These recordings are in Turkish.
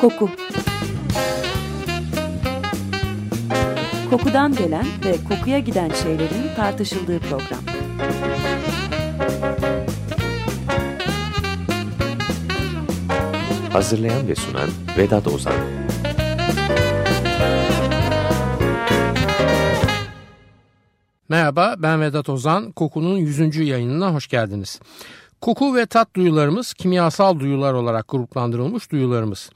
Koku Kokudan gelen ve kokuya giden şeylerin tartışıldığı program. Hazırlayan ve sunan Vedat Ozan Merhaba ben Vedat Ozan. Koku'nun 100. yayınına hoş geldiniz. Koku ve tat duyularımız kimyasal duyular olarak gruplandırılmış duyularımız.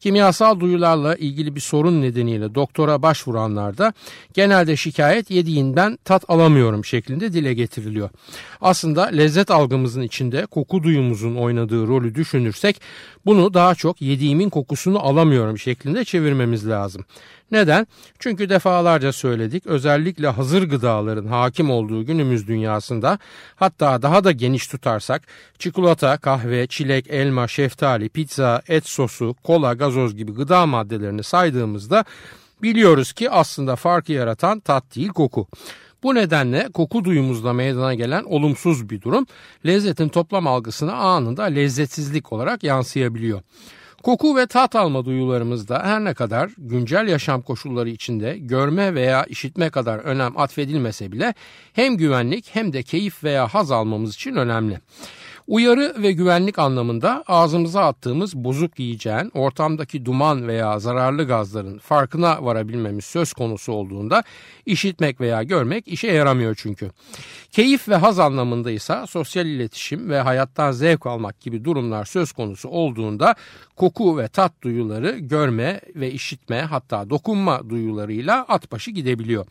Kimyasal duyularla ilgili bir sorun nedeniyle doktora başvuranlarda genelde şikayet yediğinden tat alamıyorum şeklinde dile getiriliyor. Aslında lezzet algımızın içinde koku duyumuzun oynadığı rolü düşünürsek bunu daha çok yediğimin kokusunu alamıyorum şeklinde çevirmemiz lazım. Neden? Çünkü defalarca söyledik özellikle hazır gıdaların hakim olduğu günümüz dünyasında hatta daha da geniş tutarsak çikolata, kahve, çilek, elma, şeftali, pizza, et sosu, kola, gazoz gibi gıda maddelerini saydığımızda biliyoruz ki aslında farkı yaratan tat değil koku. Bu nedenle koku duyumuzda meydana gelen olumsuz bir durum lezzetin toplam algısına anında lezzetsizlik olarak yansıyabiliyor. Koku ve tat alma duyularımızda her ne kadar güncel yaşam koşulları içinde görme veya işitme kadar önem atfedilmese bile hem güvenlik hem de keyif veya haz almamız için önemli. Uyarı ve güvenlik anlamında ağzımıza attığımız bozuk yiyeceğin ortamdaki duman veya zararlı gazların farkına varabilmemiz söz konusu olduğunda işitmek veya görmek işe yaramıyor çünkü. Keyif ve haz anlamında ise sosyal iletişim ve hayattan zevk almak gibi durumlar söz konusu olduğunda koku ve tat duyuları görme ve işitme hatta dokunma duyularıyla at başı gidebiliyor.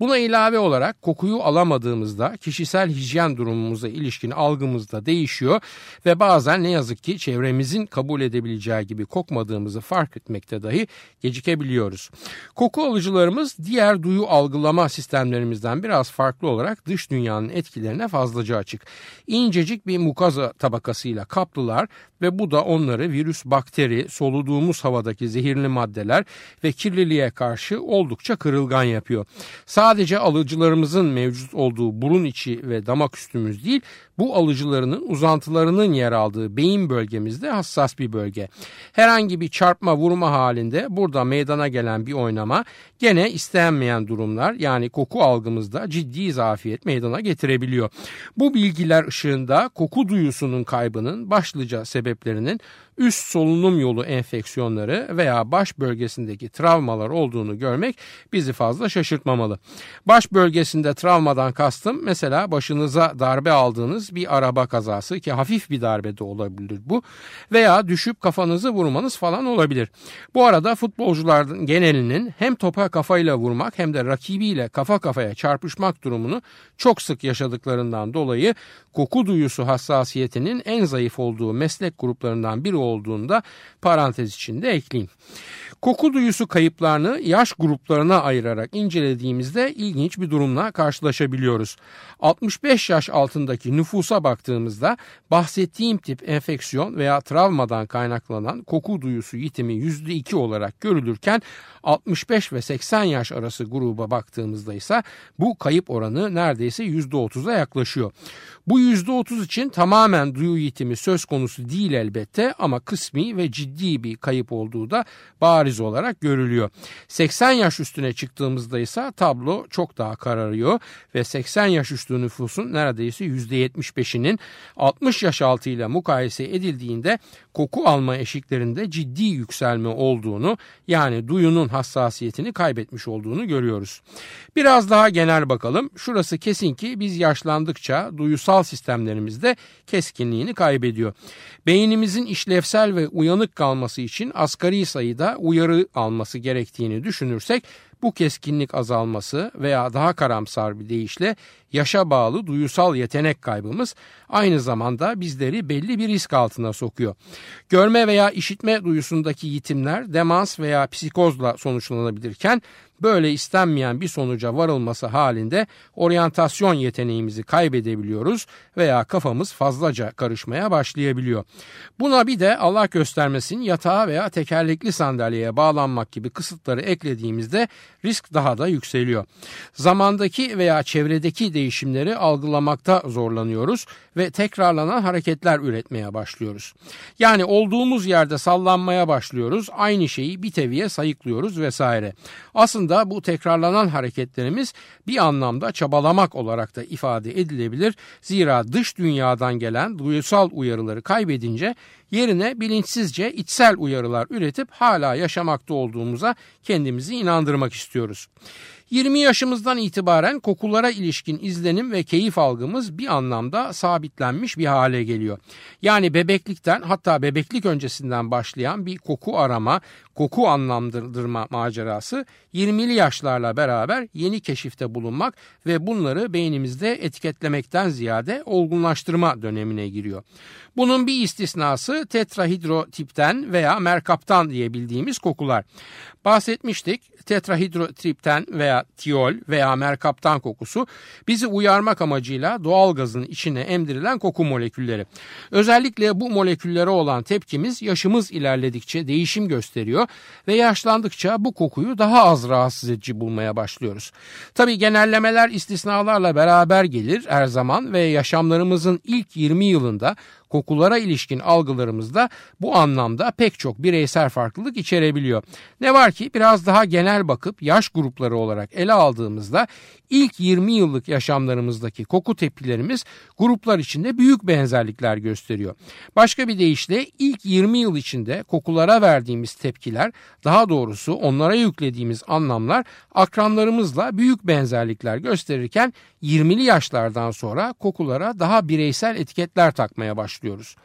Buna ilave olarak kokuyu alamadığımızda kişisel hijyen durumumuza ilişkin algımızda değişiyor ve bazen ne yazık ki çevremizin kabul edebileceği gibi kokmadığımızı fark etmekte dahi gecikebiliyoruz. Koku alıcılarımız diğer duyu algılama sistemlerimizden biraz farklı olarak dış dünyanın etkilerine fazlaca açık. İncecik bir mukaza tabakasıyla kaplılar ve bu da onları virüs, bakteri, soluduğumuz havadaki zehirli maddeler ve kirliliğe karşı oldukça kırılgan yapıyor. Sadece alıcılarımızın mevcut olduğu burun içi ve damak üstümüz değil, bu alıcılarının uzantılarının yer aldığı beyin bölgemizde hassas bir bölge. Herhangi bir çarpma vurma halinde burada meydana gelen bir oynama gene istenmeyen durumlar yani koku algımızda ciddi zafiyet meydana getirebiliyor. Bu bilgiler ışığında koku duyusunun kaybının başlıca sebeplerinin üst solunum yolu enfeksiyonları veya baş bölgesindeki travmalar olduğunu görmek bizi fazla şaşırtmamalı. Baş bölgesinde travmadan kastım mesela başınıza darbe aldığınız bir araba kazası ki hafif bir darbe de olabilir bu veya düşüp kafanızı vurmanız falan olabilir. Bu arada futbolcuların genelinin hem topa kafayla vurmak hem de rakibiyle kafa kafaya çarpışmak durumunu çok sık yaşadıklarından dolayı koku duyusu hassasiyetinin en zayıf olduğu meslek gruplarından biri olduğunda parantez içinde ekleyeyim. Koku duyusu kayıplarını yaş gruplarına ayırarak incelediğimizde ilginç bir durumla karşılaşabiliyoruz. 65 yaş altındaki nüfusa baktığımızda bahsettiğim tip enfeksiyon veya travmadan kaynaklanan koku duyusu yitimi %2 olarak görülürken 65 ve 80 yaş arası gruba baktığımızda ise bu kayıp oranı neredeyse %30'a yaklaşıyor. Bu %30 için tamamen duyu yitimi söz konusu değil elbette ama kısmi ve ciddi bir kayıp olduğu da bariz olarak görülüyor. 80 yaş üstüne çıktığımızda ise tablo çok daha kararıyor ve 80 yaş üstü nüfusun neredeyse %75'inin 60 yaş altıyla mukayese edildiğinde koku alma eşiklerinde ciddi yükselme olduğunu yani duyunun hassasiyetini kaybetmiş olduğunu görüyoruz. Biraz daha genel bakalım. Şurası kesin ki biz yaşlandıkça duyusal sistemlerimizde keskinliğini kaybediyor. Beynimizin işlevsel ve uyanık kalması için asgari sayıda uyarı alması gerektiğini düşünürsek bu keskinlik azalması veya daha karamsar bir deyişle yaşa bağlı duyusal yetenek kaybımız aynı zamanda bizleri belli bir risk altına sokuyor. Görme veya işitme duyusundaki yitimler demans veya psikozla sonuçlanabilirken böyle istenmeyen bir sonuca varılması halinde oryantasyon yeteneğimizi kaybedebiliyoruz veya kafamız fazlaca karışmaya başlayabiliyor. Buna bir de Allah göstermesin yatağa veya tekerlekli sandalyeye bağlanmak gibi kısıtları eklediğimizde risk daha da yükseliyor. Zamandaki veya çevredeki değişimleri algılamakta zorlanıyoruz ve tekrarlanan hareketler üretmeye başlıyoruz. Yani olduğumuz yerde sallanmaya başlıyoruz, aynı şeyi bir teviye sayıklıyoruz vesaire. Aslında bu tekrarlanan hareketlerimiz bir anlamda çabalamak olarak da ifade edilebilir. Zira dış dünyadan gelen duysal uyarıları kaybedince yerine bilinçsizce içsel uyarılar üretip hala yaşamakta olduğumuza kendimizi inandırmak istiyoruz. 20 yaşımızdan itibaren kokulara ilişkin izlenim ve keyif algımız bir anlamda sabitlenmiş bir hale geliyor. Yani bebeklikten hatta bebeklik öncesinden başlayan bir koku arama, koku anlamlandırma macerası 20'li yaşlarla beraber yeni keşifte bulunmak ve bunları beynimizde etiketlemekten ziyade olgunlaştırma dönemine giriyor. Bunun bir istisnası tetrahidrotipten veya merkaptan diye bildiğimiz kokular. Bahsetmiştik tetrahidrotripten veya tiol veya merkaptan kokusu bizi uyarmak amacıyla doğal gazın içine emdirilen koku molekülleri. Özellikle bu moleküllere olan tepkimiz yaşımız ilerledikçe değişim gösteriyor ve yaşlandıkça bu kokuyu daha az rahatsız edici bulmaya başlıyoruz. Tabi genellemeler istisnalarla beraber gelir her zaman ve yaşamlarımızın ilk 20 yılında kokulara ilişkin algılarımızda bu anlamda pek çok bireysel farklılık içerebiliyor. Ne var ki biraz daha genel bakıp yaş grupları olarak ele aldığımızda ilk 20 yıllık yaşamlarımızdaki koku tepkilerimiz gruplar içinde büyük benzerlikler gösteriyor. Başka bir deyişle ilk 20 yıl içinde kokulara verdiğimiz tepkiler daha doğrusu onlara yüklediğimiz anlamlar akranlarımızla büyük benzerlikler gösterirken 20'li yaşlardan sonra kokulara daha bireysel etiketler takmaya başlıyoruz.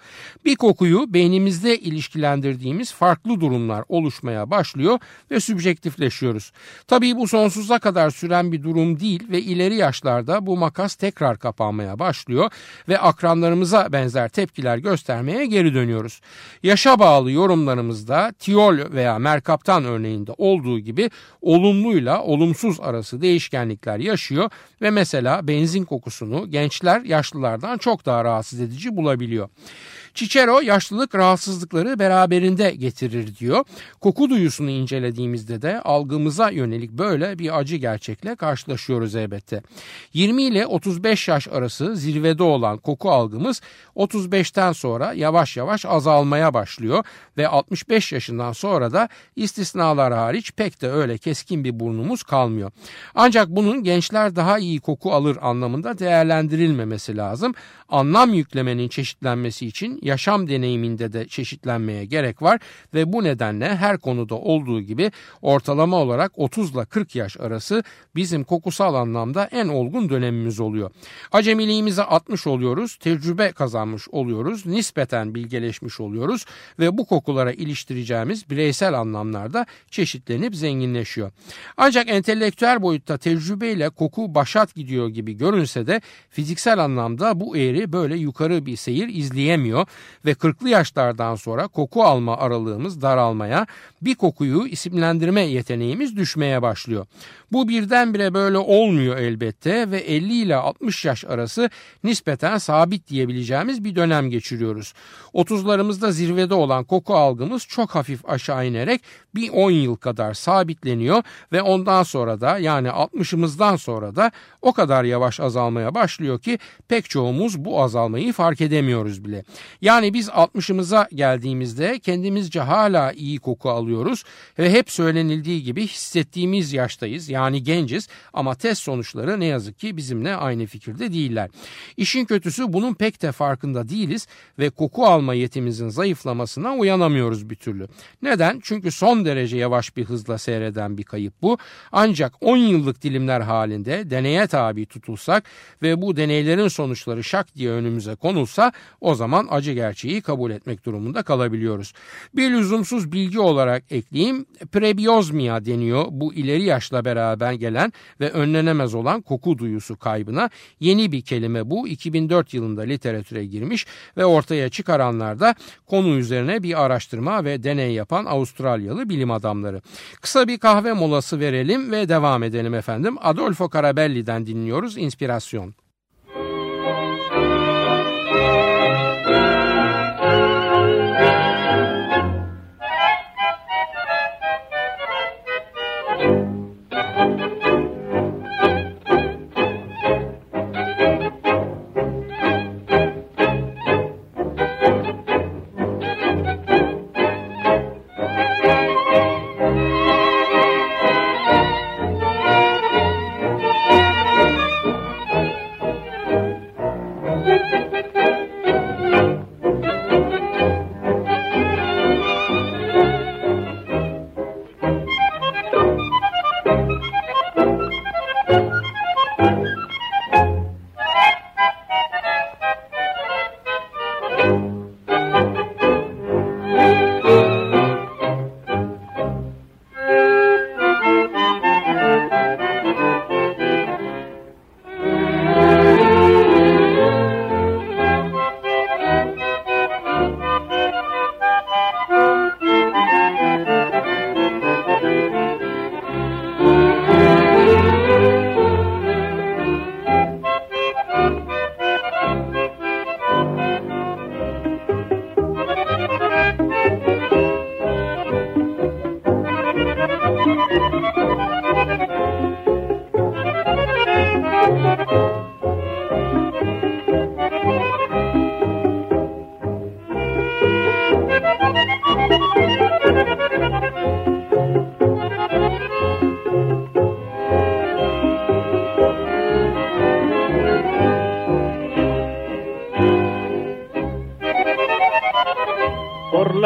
Bir kokuyu beynimizde ilişkilendirdiğimiz farklı durumlar oluşmaya başlıyor ve sübjektifleşiyoruz. Tabii bu sonsuza kadar süren bir durum değil ve ileri yaşlarda bu makas tekrar kapanmaya başlıyor ve akranlarımıza benzer tepkiler göstermeye geri dönüyoruz. Yaşa bağlı yorumlarımızda tiol veya merkaptan örneğinde olduğu gibi olumluyla olumsuz arası değişkenlikler yaşıyor ve mesela benzin kokusunu gençler yaşlılardan çok daha rahatsız edici bulabiliyor. Cicero yaşlılık rahatsızlıkları beraberinde getirir diyor. Koku duyusunu incelediğimizde de algımıza yönelik böyle bir acı gerçekle karşılaşıyoruz elbette. 20 ile 35 yaş arası zirvede olan koku algımız 35'ten sonra yavaş yavaş azalmaya başlıyor ve 65 yaşından sonra da istisnalar hariç pek de öyle keskin bir burnumuz kalmıyor. Ancak bunun gençler daha iyi koku alır anlamında değerlendirilmemesi lazım. Anlam yüklemenin çeşitlenmesi için yaşam deneyiminde de çeşitlenmeye gerek var ve bu nedenle her konuda olduğu gibi ortalama olarak 30 ile 40 yaş arası bizim kokusal anlamda en olgun dönemimiz oluyor. Acemiliğimize atmış oluyoruz, tecrübe kazanmış oluyoruz, nispeten bilgeleşmiş oluyoruz ve bu kokulara iliştireceğimiz bireysel anlamlarda çeşitlenip zenginleşiyor. Ancak entelektüel boyutta tecrübeyle koku başat gidiyor gibi görünse de fiziksel anlamda bu eğri böyle yukarı bir seyir izleyemiyor ve 40'lı yaşlardan sonra koku alma aralığımız daralmaya, bir kokuyu isimlendirme yeteneğimiz düşmeye başlıyor. Bu birdenbire böyle olmuyor elbette ve 50 ile 60 yaş arası nispeten sabit diyebileceğimiz bir dönem geçiriyoruz. 30'larımızda zirvede olan koku algımız çok hafif aşağı inerek bir 10 yıl kadar sabitleniyor ve ondan sonra da yani 60'ımızdan sonra da o kadar yavaş azalmaya başlıyor ki pek çoğumuz bu azalmayı fark edemiyoruz bile. Yani biz 60'ımıza geldiğimizde kendimizce hala iyi koku alıyoruz ve hep söylenildiği gibi hissettiğimiz yaştayız yani genciz ama test sonuçları ne yazık ki bizimle aynı fikirde değiller. İşin kötüsü bunun pek de farkında değiliz ve koku alma yetimizin zayıflamasına uyanamıyoruz bir türlü. Neden? Çünkü son derece yavaş bir hızla seyreden bir kayıp bu. Ancak 10 yıllık dilimler halinde deneye tabi tutulsak ve bu deneylerin sonuçları şak diye önümüze konulsa o zaman acı acı gerçeği kabul etmek durumunda kalabiliyoruz. Bir lüzumsuz bilgi olarak ekleyeyim. Prebiyozmia deniyor bu ileri yaşla beraber gelen ve önlenemez olan koku duyusu kaybına. Yeni bir kelime bu. 2004 yılında literatüre girmiş ve ortaya çıkaranlar da konu üzerine bir araştırma ve deney yapan Avustralyalı bilim adamları. Kısa bir kahve molası verelim ve devam edelim efendim. Adolfo Carabelli'den dinliyoruz İnspirasyon.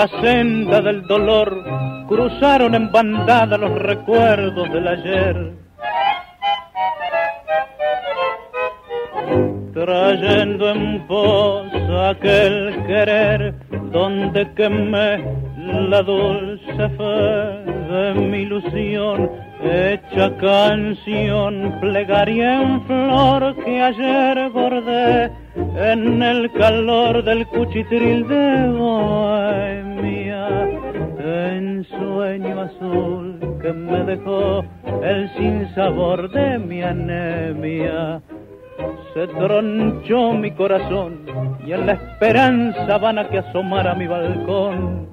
La senda del dolor cruzaron en bandada los recuerdos del ayer. Trayendo en voz aquel querer donde quemé la dulce fe de mi ilusión, hecha canción, plegaria en flor que ayer bordé en el calor del cuchitril de Bohemia, en sueño azul que me dejó el sinsabor de mi anemia. Se tronchó mi corazón y en la esperanza vana que asomara mi balcón.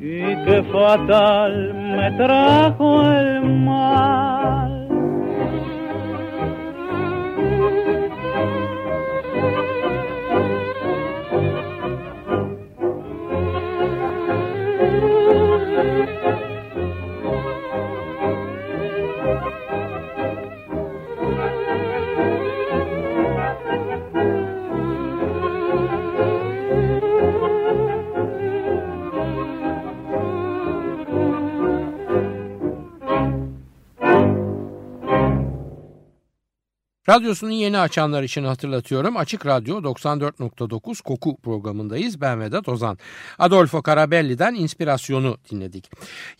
Y qué fatal me trajo el mal Radyosunu yeni açanlar için hatırlatıyorum. Açık Radyo 94.9 Koku programındayız. Ben Vedat Ozan. Adolfo Carabelli'den inspirasyonu dinledik.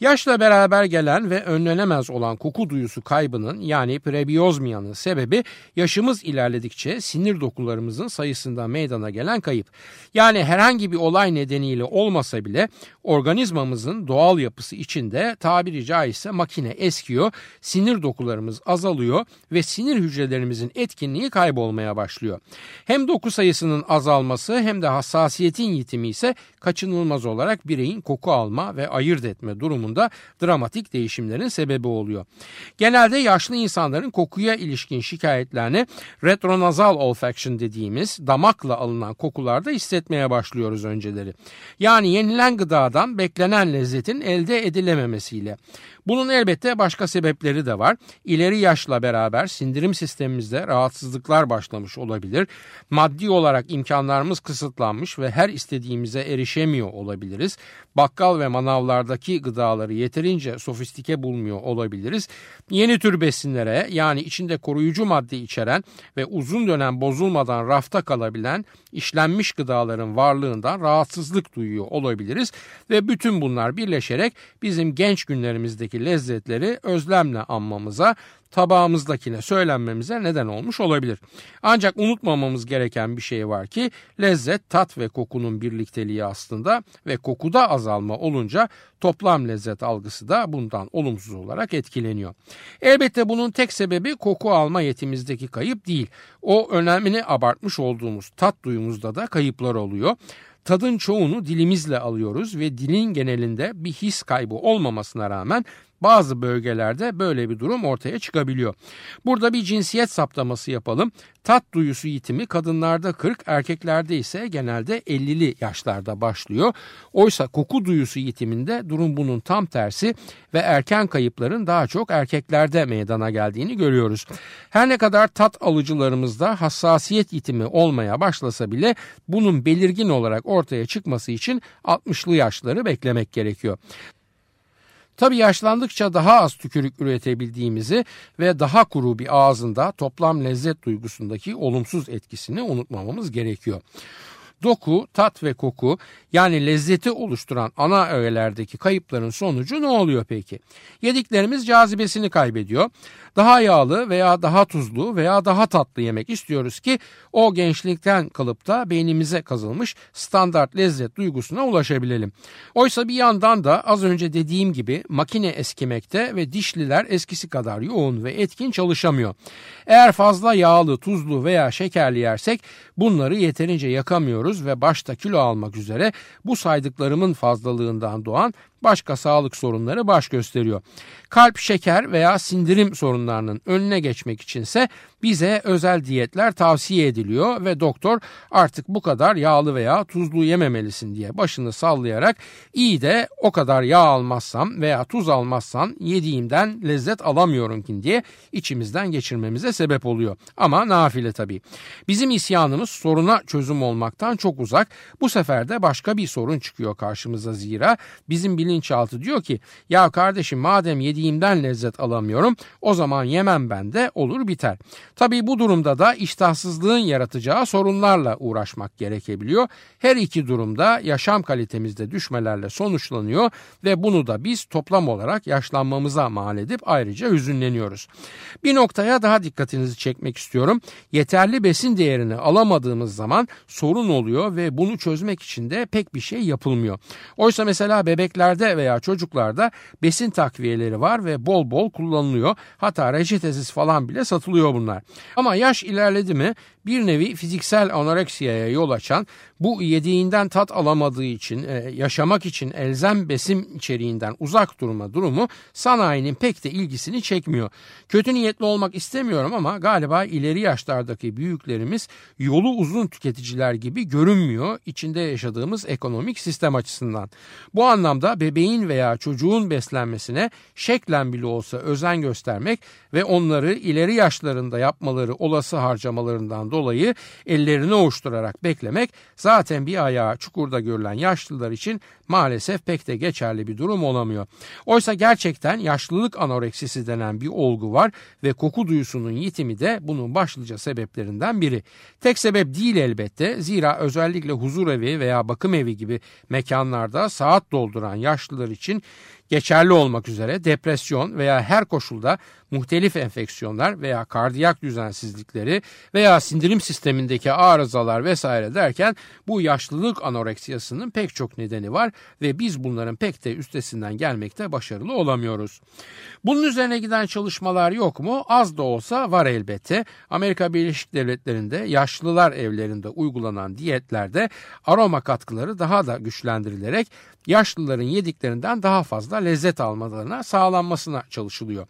Yaşla beraber gelen ve önlenemez olan koku duyusu kaybının yani prebiyozmiyanın sebebi yaşımız ilerledikçe sinir dokularımızın sayısında meydana gelen kayıp. Yani herhangi bir olay nedeniyle olmasa bile organizmamızın doğal yapısı içinde tabiri caizse makine eskiyor, sinir dokularımız azalıyor ve sinir hücrelerimiz hücrelerimizin etkinliği kaybolmaya başlıyor. Hem doku sayısının azalması hem de hassasiyetin yitimi ise kaçınılmaz olarak bireyin koku alma ve ayırt etme durumunda dramatik değişimlerin sebebi oluyor. Genelde yaşlı insanların kokuya ilişkin şikayetlerini retronazal olfaction dediğimiz damakla alınan kokularda hissetmeye başlıyoruz önceleri. Yani yenilen gıdadan beklenen lezzetin elde edilememesiyle. Bunun elbette başka sebepleri de var. İleri yaşla beraber sindirim sistemimizde rahatsızlıklar başlamış olabilir. Maddi olarak imkanlarımız kısıtlanmış ve her istediğimize erişemiyor olabiliriz. Bakkal ve manavlardaki gıdaları yeterince sofistike bulmuyor olabiliriz. Yeni tür besinlere yani içinde koruyucu madde içeren ve uzun dönem bozulmadan rafta kalabilen işlenmiş gıdaların varlığından rahatsızlık duyuyor olabiliriz ve bütün bunlar birleşerek bizim genç günlerimizdeki lezzetleri özlemle anmamıza tabağımızdakine söylenmemize neden olmuş olabilir. Ancak unutmamamız gereken bir şey var ki lezzet tat ve kokunun birlikteliği aslında ve kokuda azalma olunca toplam lezzet algısı da bundan olumsuz olarak etkileniyor. Elbette bunun tek sebebi koku alma yetimizdeki kayıp değil. O önemini abartmış olduğumuz tat duyumuzda da kayıplar oluyor. Tadın çoğunu dilimizle alıyoruz ve dilin genelinde bir his kaybı olmamasına rağmen bazı bölgelerde böyle bir durum ortaya çıkabiliyor. Burada bir cinsiyet saptaması yapalım. Tat duyusu yitimi kadınlarda 40, erkeklerde ise genelde 50'li yaşlarda başlıyor. Oysa koku duyusu yitiminde durum bunun tam tersi ve erken kayıpların daha çok erkeklerde meydana geldiğini görüyoruz. Her ne kadar tat alıcılarımızda hassasiyet yitimi olmaya başlasa bile bunun belirgin olarak ortaya çıkması için 60'lı yaşları beklemek gerekiyor. Tabi yaşlandıkça daha az tükürük üretebildiğimizi ve daha kuru bir ağzında toplam lezzet duygusundaki olumsuz etkisini unutmamamız gerekiyor. Doku, tat ve koku yani lezzeti oluşturan ana öğelerdeki kayıpların sonucu ne oluyor peki? Yediklerimiz cazibesini kaybediyor. Daha yağlı veya daha tuzlu veya daha tatlı yemek istiyoruz ki o gençlikten kalıp da beynimize kazılmış standart lezzet duygusuna ulaşabilelim. Oysa bir yandan da az önce dediğim gibi makine eskimekte ve dişliler eskisi kadar yoğun ve etkin çalışamıyor. Eğer fazla yağlı, tuzlu veya şekerli yersek bunları yeterince yakamıyoruz ve başta kilo almak üzere bu saydıklarımın fazlalığından doğan başka sağlık sorunları baş gösteriyor. Kalp, şeker veya sindirim sorunlarının önüne geçmek içinse bize özel diyetler tavsiye ediliyor ve doktor artık bu kadar yağlı veya tuzlu yememelisin diye başını sallayarak iyi de o kadar yağ almazsam veya tuz almazsam yediğimden lezzet alamıyorum ki diye içimizden geçirmemize sebep oluyor. Ama nafile tabii. Bizim isyanımız soruna çözüm olmaktan çok uzak. Bu sefer de başka bir sorun çıkıyor karşımıza zira bizim bilinçaltı diyor ki ya kardeşim madem yediğimden lezzet alamıyorum o zaman yemem ben de olur biter. Tabii bu durumda da iştahsızlığın yaratacağı sorunlarla uğraşmak gerekebiliyor. Her iki durumda yaşam kalitemizde düşmelerle sonuçlanıyor ve bunu da biz toplam olarak yaşlanmamıza mal edip ayrıca hüzünleniyoruz. Bir noktaya daha dikkatinizi çekmek istiyorum. Yeterli besin değerini alamadığımız zaman sorun oluyor ve bunu çözmek için de pek bir şey yapılmıyor. Oysa mesela bebeklerde veya çocuklarda besin takviyeleri var ve bol bol kullanılıyor. Hatta reçetesiz falan bile satılıyor bunlar. Ama yaş ilerledi mi bir nevi fiziksel anoreksiyaya yol açan bu yediğinden tat alamadığı için e, yaşamak için elzem besin içeriğinden uzak durma durumu sanayinin pek de ilgisini çekmiyor. Kötü niyetli olmak istemiyorum ama galiba ileri yaşlardaki büyüklerimiz yolu uzun tüketiciler gibi görünmüyor içinde yaşadığımız ekonomik sistem açısından. Bu anlamda bebeğin veya çocuğun beslenmesine şeklen bile olsa özen göstermek ve onları ileri yaşlarında yapmaları olası harcamalarından dolayı ellerini ovuşturarak beklemek zaten bir ayağı çukurda görülen yaşlılar için maalesef pek de geçerli bir durum olamıyor. Oysa gerçekten yaşlılık anoreksisi denen bir olgu var ve koku duyusunun yitimi de bunun başlıca sebeplerinden biri. Tek sebep değil elbette zira özellikle huzur evi veya bakım evi gibi mekanlarda saat dolduran yaşlılar için geçerli olmak üzere depresyon veya her koşulda muhtelif enfeksiyonlar veya kardiyak düzensizlikleri veya sindirim sistemindeki arızalar vesaire derken bu yaşlılık anoreksiyasının pek çok nedeni var ve biz bunların pek de üstesinden gelmekte başarılı olamıyoruz. Bunun üzerine giden çalışmalar yok mu? Az da olsa var elbette. Amerika Birleşik Devletleri'nde yaşlılar evlerinde uygulanan diyetlerde aroma katkıları daha da güçlendirilerek yaşlıların yediklerinden daha fazla lezzet almalarına sağlanmasına çalışılıyor.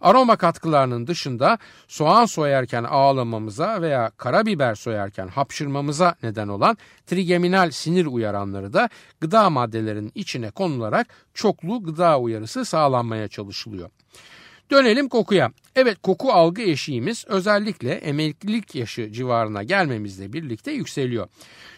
Aroma katkılarının dışında soğan soyarken ağlamamıza veya karabiber soyarken hapşırmamıza neden olan trigeminal sinir uyaranları da gıda maddelerinin içine konularak çoklu gıda uyarısı sağlanmaya çalışılıyor. Dönelim kokuya. Evet koku algı eşiğimiz özellikle emeklilik yaşı civarına gelmemizle birlikte yükseliyor.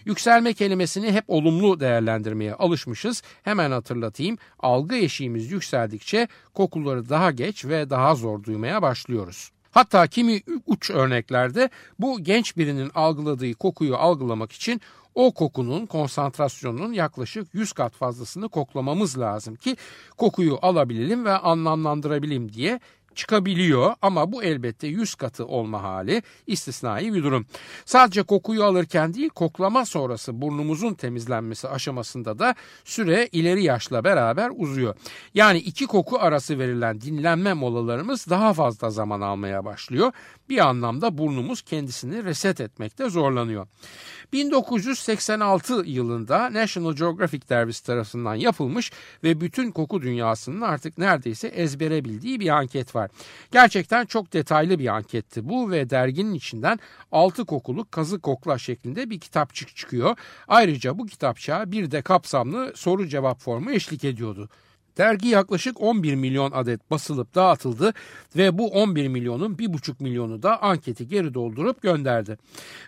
Yükselme kelimesini hep olumlu değerlendirmeye alışmışız. Hemen hatırlatayım. Algı eşiğimiz yükseldikçe kokuları daha geç ve daha zor duymaya başlıyoruz. Hatta kimi uç örneklerde bu genç birinin algıladığı kokuyu algılamak için o kokunun konsantrasyonunun yaklaşık 100 kat fazlasını koklamamız lazım ki kokuyu alabilelim ve anlamlandırabilelim diye çıkabiliyor ama bu elbette 100 katı olma hali istisnai bir durum. Sadece kokuyu alırken değil koklama sonrası burnumuzun temizlenmesi aşamasında da süre ileri yaşla beraber uzuyor. Yani iki koku arası verilen dinlenme molalarımız daha fazla zaman almaya başlıyor. Bir anlamda burnumuz kendisini reset etmekte zorlanıyor. 1986 yılında National Geographic dergisi tarafından yapılmış ve bütün koku dünyasının artık neredeyse ezbere bildiği bir anket var. Gerçekten çok detaylı bir anketti bu ve derginin içinden 6 kokuluk kazı kokla şeklinde bir kitapçık çıkıyor. Ayrıca bu kitapçığa bir de kapsamlı soru cevap formu eşlik ediyordu. Dergi yaklaşık 11 milyon adet basılıp dağıtıldı ve bu 11 milyonun 1,5 milyonu da anketi geri doldurup gönderdi.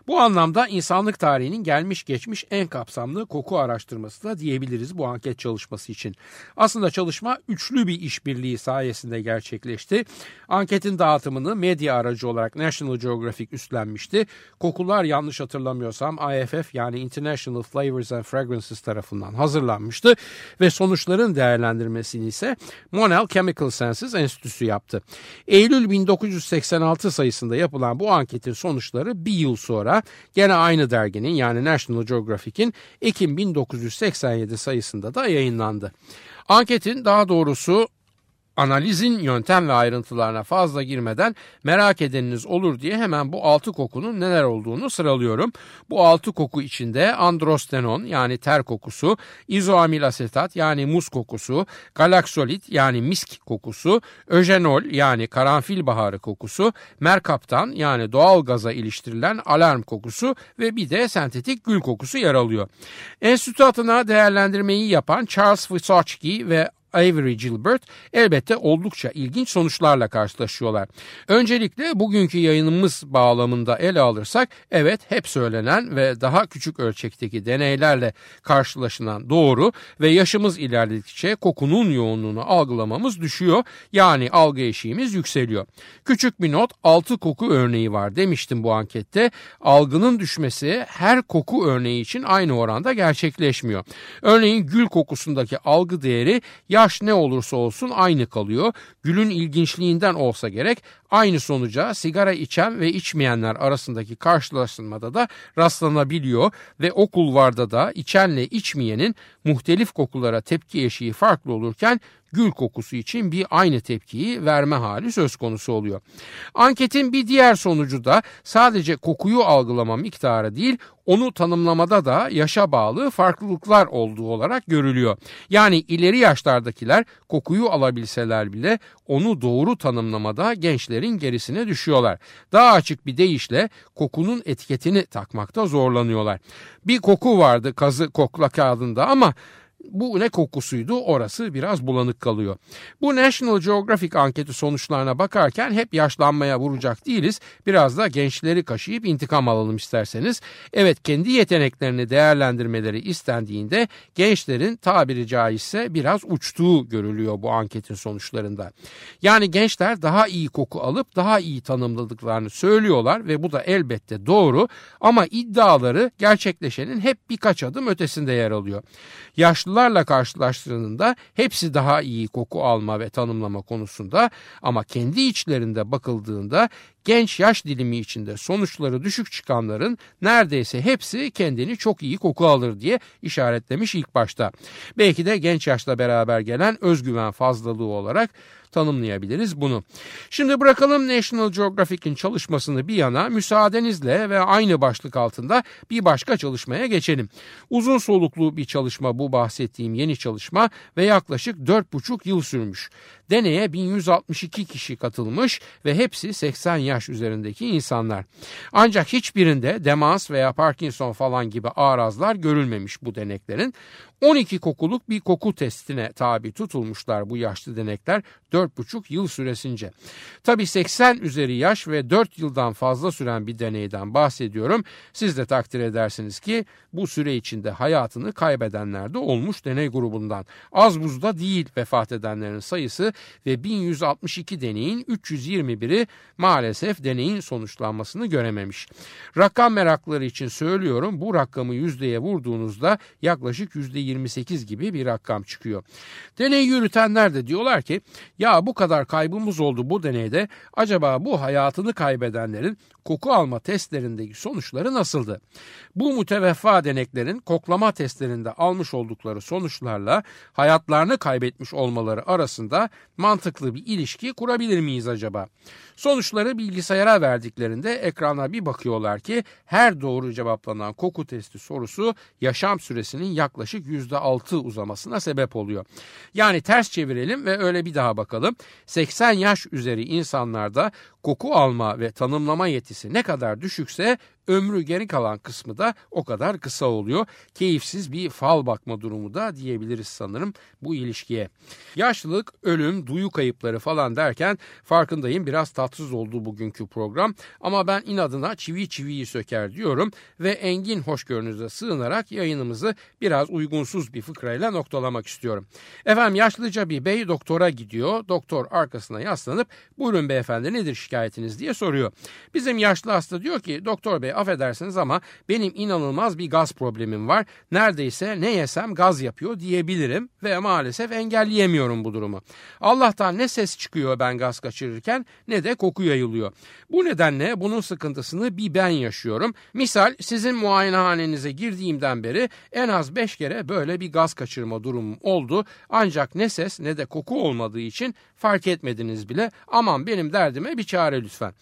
Bu anlamda insanlık tarihinin gelmiş geçmiş en kapsamlı koku araştırması da diyebiliriz bu anket çalışması için. Aslında çalışma üçlü bir işbirliği sayesinde gerçekleşti. Anketin dağıtımını medya aracı olarak National Geographic üstlenmişti. Kokular yanlış hatırlamıyorsam IFF yani International Flavors and Fragrances tarafından hazırlanmıştı ve sonuçların değerlendirmesi değerlendirmesini ise Monell Chemical Senses Enstitüsü yaptı. Eylül 1986 sayısında yapılan bu anketin sonuçları bir yıl sonra gene aynı derginin yani National Geographic'in Ekim 1987 sayısında da yayınlandı. Anketin daha doğrusu Analizin yöntem ve ayrıntılarına fazla girmeden merak edeniniz olur diye hemen bu altı kokunun neler olduğunu sıralıyorum. Bu altı koku içinde androstenon yani ter kokusu, izoamil asetat yani muz kokusu, galaksolit yani misk kokusu, öjenol yani karanfil baharı kokusu, merkaptan yani doğal gaza iliştirilen alarm kokusu ve bir de sentetik gül kokusu yer alıyor. Enstitü adına değerlendirmeyi yapan Charles Wysotsky ve Avery Gilbert elbette oldukça ilginç sonuçlarla karşılaşıyorlar. Öncelikle bugünkü yayınımız bağlamında ele alırsak evet hep söylenen ve daha küçük ölçekteki deneylerle karşılaşılan doğru ve yaşımız ilerledikçe kokunun yoğunluğunu algılamamız düşüyor. Yani algı eşiğimiz yükseliyor. Küçük bir not 6 koku örneği var demiştim bu ankette. Algının düşmesi her koku örneği için aynı oranda gerçekleşmiyor. Örneğin gül kokusundaki algı değeri ya yaş ne olursa olsun aynı kalıyor. Gülün ilginçliğinden olsa gerek aynı sonuca sigara içen ve içmeyenler arasındaki karşılaştırmada da rastlanabiliyor ve o kulvarda da içenle içmeyenin muhtelif kokulara tepki eşiği farklı olurken gül kokusu için bir aynı tepkiyi verme hali söz konusu oluyor. Anketin bir diğer sonucu da sadece kokuyu algılama miktarı değil onu tanımlamada da yaşa bağlı farklılıklar olduğu olarak görülüyor. Yani ileri yaşlardakiler kokuyu alabilseler bile onu doğru tanımlamada gençlerin gerisine düşüyorlar. Daha açık bir deyişle kokunun etiketini takmakta zorlanıyorlar. Bir koku vardı kazı kokla kağıdında ama bu ne kokusuydu orası biraz bulanık kalıyor. Bu National Geographic anketi sonuçlarına bakarken hep yaşlanmaya vuracak değiliz. Biraz da gençleri kaşıyıp intikam alalım isterseniz. Evet kendi yeteneklerini değerlendirmeleri istendiğinde gençlerin tabiri caizse biraz uçtuğu görülüyor bu anketin sonuçlarında. Yani gençler daha iyi koku alıp daha iyi tanımladıklarını söylüyorlar ve bu da elbette doğru ama iddiaları gerçekleşenin hep birkaç adım ötesinde yer alıyor. Yaşlı yaşlılarla karşılaştırıldığında hepsi daha iyi koku alma ve tanımlama konusunda ama kendi içlerinde bakıldığında genç yaş dilimi içinde sonuçları düşük çıkanların neredeyse hepsi kendini çok iyi koku alır diye işaretlemiş ilk başta. Belki de genç yaşla beraber gelen özgüven fazlalığı olarak tanımlayabiliriz bunu. Şimdi bırakalım National Geographic'in çalışmasını bir yana müsaadenizle ve aynı başlık altında bir başka çalışmaya geçelim. Uzun soluklu bir çalışma bu bahsettiğim yeni çalışma ve yaklaşık 4,5 yıl sürmüş. Deneye 1162 kişi katılmış ve hepsi 80 yaş üzerindeki insanlar. Ancak hiçbirinde demans veya Parkinson falan gibi arazlar görülmemiş bu deneklerin. 12 kokuluk bir koku testine tabi tutulmuşlar bu yaşlı denekler 4,5 yıl süresince. Tabi 80 üzeri yaş ve 4 yıldan fazla süren bir deneyden bahsediyorum. Siz de takdir edersiniz ki bu süre içinde hayatını kaybedenler de olmuş deney grubundan. Az buzda değil vefat edenlerin sayısı ve 1162 deneyin 321'i maalesef deneyin sonuçlanmasını görememiş. Rakam merakları için söylüyorum bu rakamı yüzdeye vurduğunuzda yaklaşık %28 gibi bir rakam çıkıyor. Deneyi yürütenler de diyorlar ki ya bu kadar kaybımız oldu bu deneyde acaba bu hayatını kaybedenlerin koku alma testlerindeki sonuçları nasıldı? Bu müteveffa deneklerin koklama testlerinde almış oldukları sonuçlarla hayatlarını kaybetmiş olmaları arasında mantıklı bir ilişki kurabilir miyiz acaba? Sonuçları bilgisayara verdiklerinde ekrana bir bakıyorlar ki her doğru cevaplanan koku testi sorusu yaşam süresinin yaklaşık %6 uzamasına sebep oluyor. Yani ters çevirelim ve öyle bir daha bakalım. 80 yaş üzeri insanlarda koku alma ve tanımlama yetisi ne kadar düşükse ömrü geri kalan kısmı da o kadar kısa oluyor. Keyifsiz bir fal bakma durumu da diyebiliriz sanırım bu ilişkiye. Yaşlılık, ölüm, duyu kayıpları falan derken farkındayım biraz tatsız oldu bugünkü program. Ama ben inadına çivi çiviyi söker diyorum ve engin hoşgörünüze sığınarak yayınımızı biraz uygunsuz bir fıkrayla noktalamak istiyorum. Efendim yaşlıca bir bey doktora gidiyor. Doktor arkasına yaslanıp buyurun beyefendi nedir şikayetiniz diye soruyor. Bizim yaşlı hasta diyor ki doktor bey affedersiniz ama benim inanılmaz bir gaz problemim var. Neredeyse ne yesem gaz yapıyor diyebilirim ve maalesef engelleyemiyorum bu durumu. Allah'tan ne ses çıkıyor ben gaz kaçırırken ne de koku yayılıyor. Bu nedenle bunun sıkıntısını bir ben yaşıyorum. Misal sizin muayenehanenize girdiğimden beri en az 5 kere böyle bir gaz kaçırma durumum oldu. Ancak ne ses ne de koku olmadığı için fark etmediniz bile. Aman benim derdime bir çare lütfen.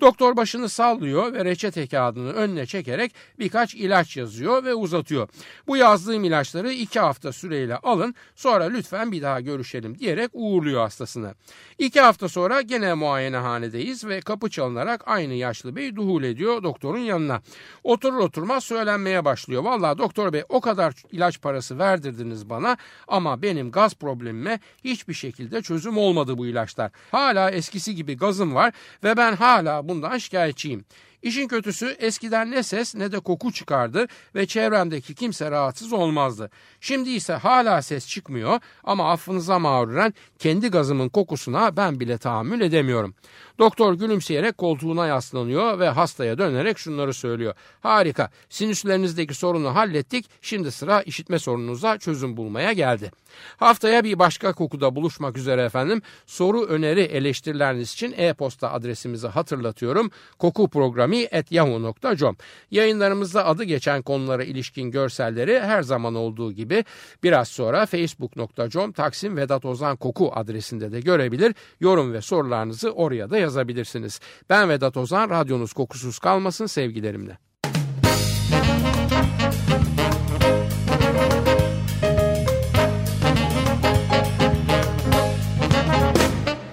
Doktor başını sallıyor ve reçete kağıdını önüne çekerek birkaç ilaç yazıyor ve uzatıyor. Bu yazdığım ilaçları iki hafta süreyle alın sonra lütfen bir daha görüşelim diyerek uğurluyor hastasını. İki hafta sonra gene muayenehanedeyiz ve kapı çalınarak aynı yaşlı bey duhul ediyor doktorun yanına. Oturur oturmaz söylenmeye başlıyor. Valla doktor bey o kadar ilaç parası verdirdiniz bana ama benim gaz problemime hiçbir şekilde çözüm olmadı bu ilaçlar. Hala eskisi gibi gazım var ve ben hala bundan şikayetçiyim. İşin kötüsü eskiden ne ses ne de koku çıkardı ve çevremdeki kimse rahatsız olmazdı. Şimdi ise hala ses çıkmıyor ama affınıza mağruren kendi gazımın kokusuna ben bile tahammül edemiyorum. Doktor gülümseyerek koltuğuna yaslanıyor ve hastaya dönerek şunları söylüyor. Harika sinüslerinizdeki sorunu hallettik şimdi sıra işitme sorununuza çözüm bulmaya geldi. Haftaya bir başka kokuda buluşmak üzere efendim. Soru, öneri, eleştirileriniz için e-posta adresimizi hatırlatıyorum. Koku programı yahoo.com Yayınlarımızda adı geçen konulara ilişkin görselleri her zaman olduğu gibi biraz sonra facebook.com Taksim Vedat Ozan Koku adresinde de görebilir. Yorum ve sorularınızı oraya da yazabilirsiniz. Ben Vedat Ozan, radyonuz kokusuz kalmasın sevgilerimle.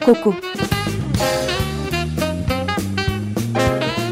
Koku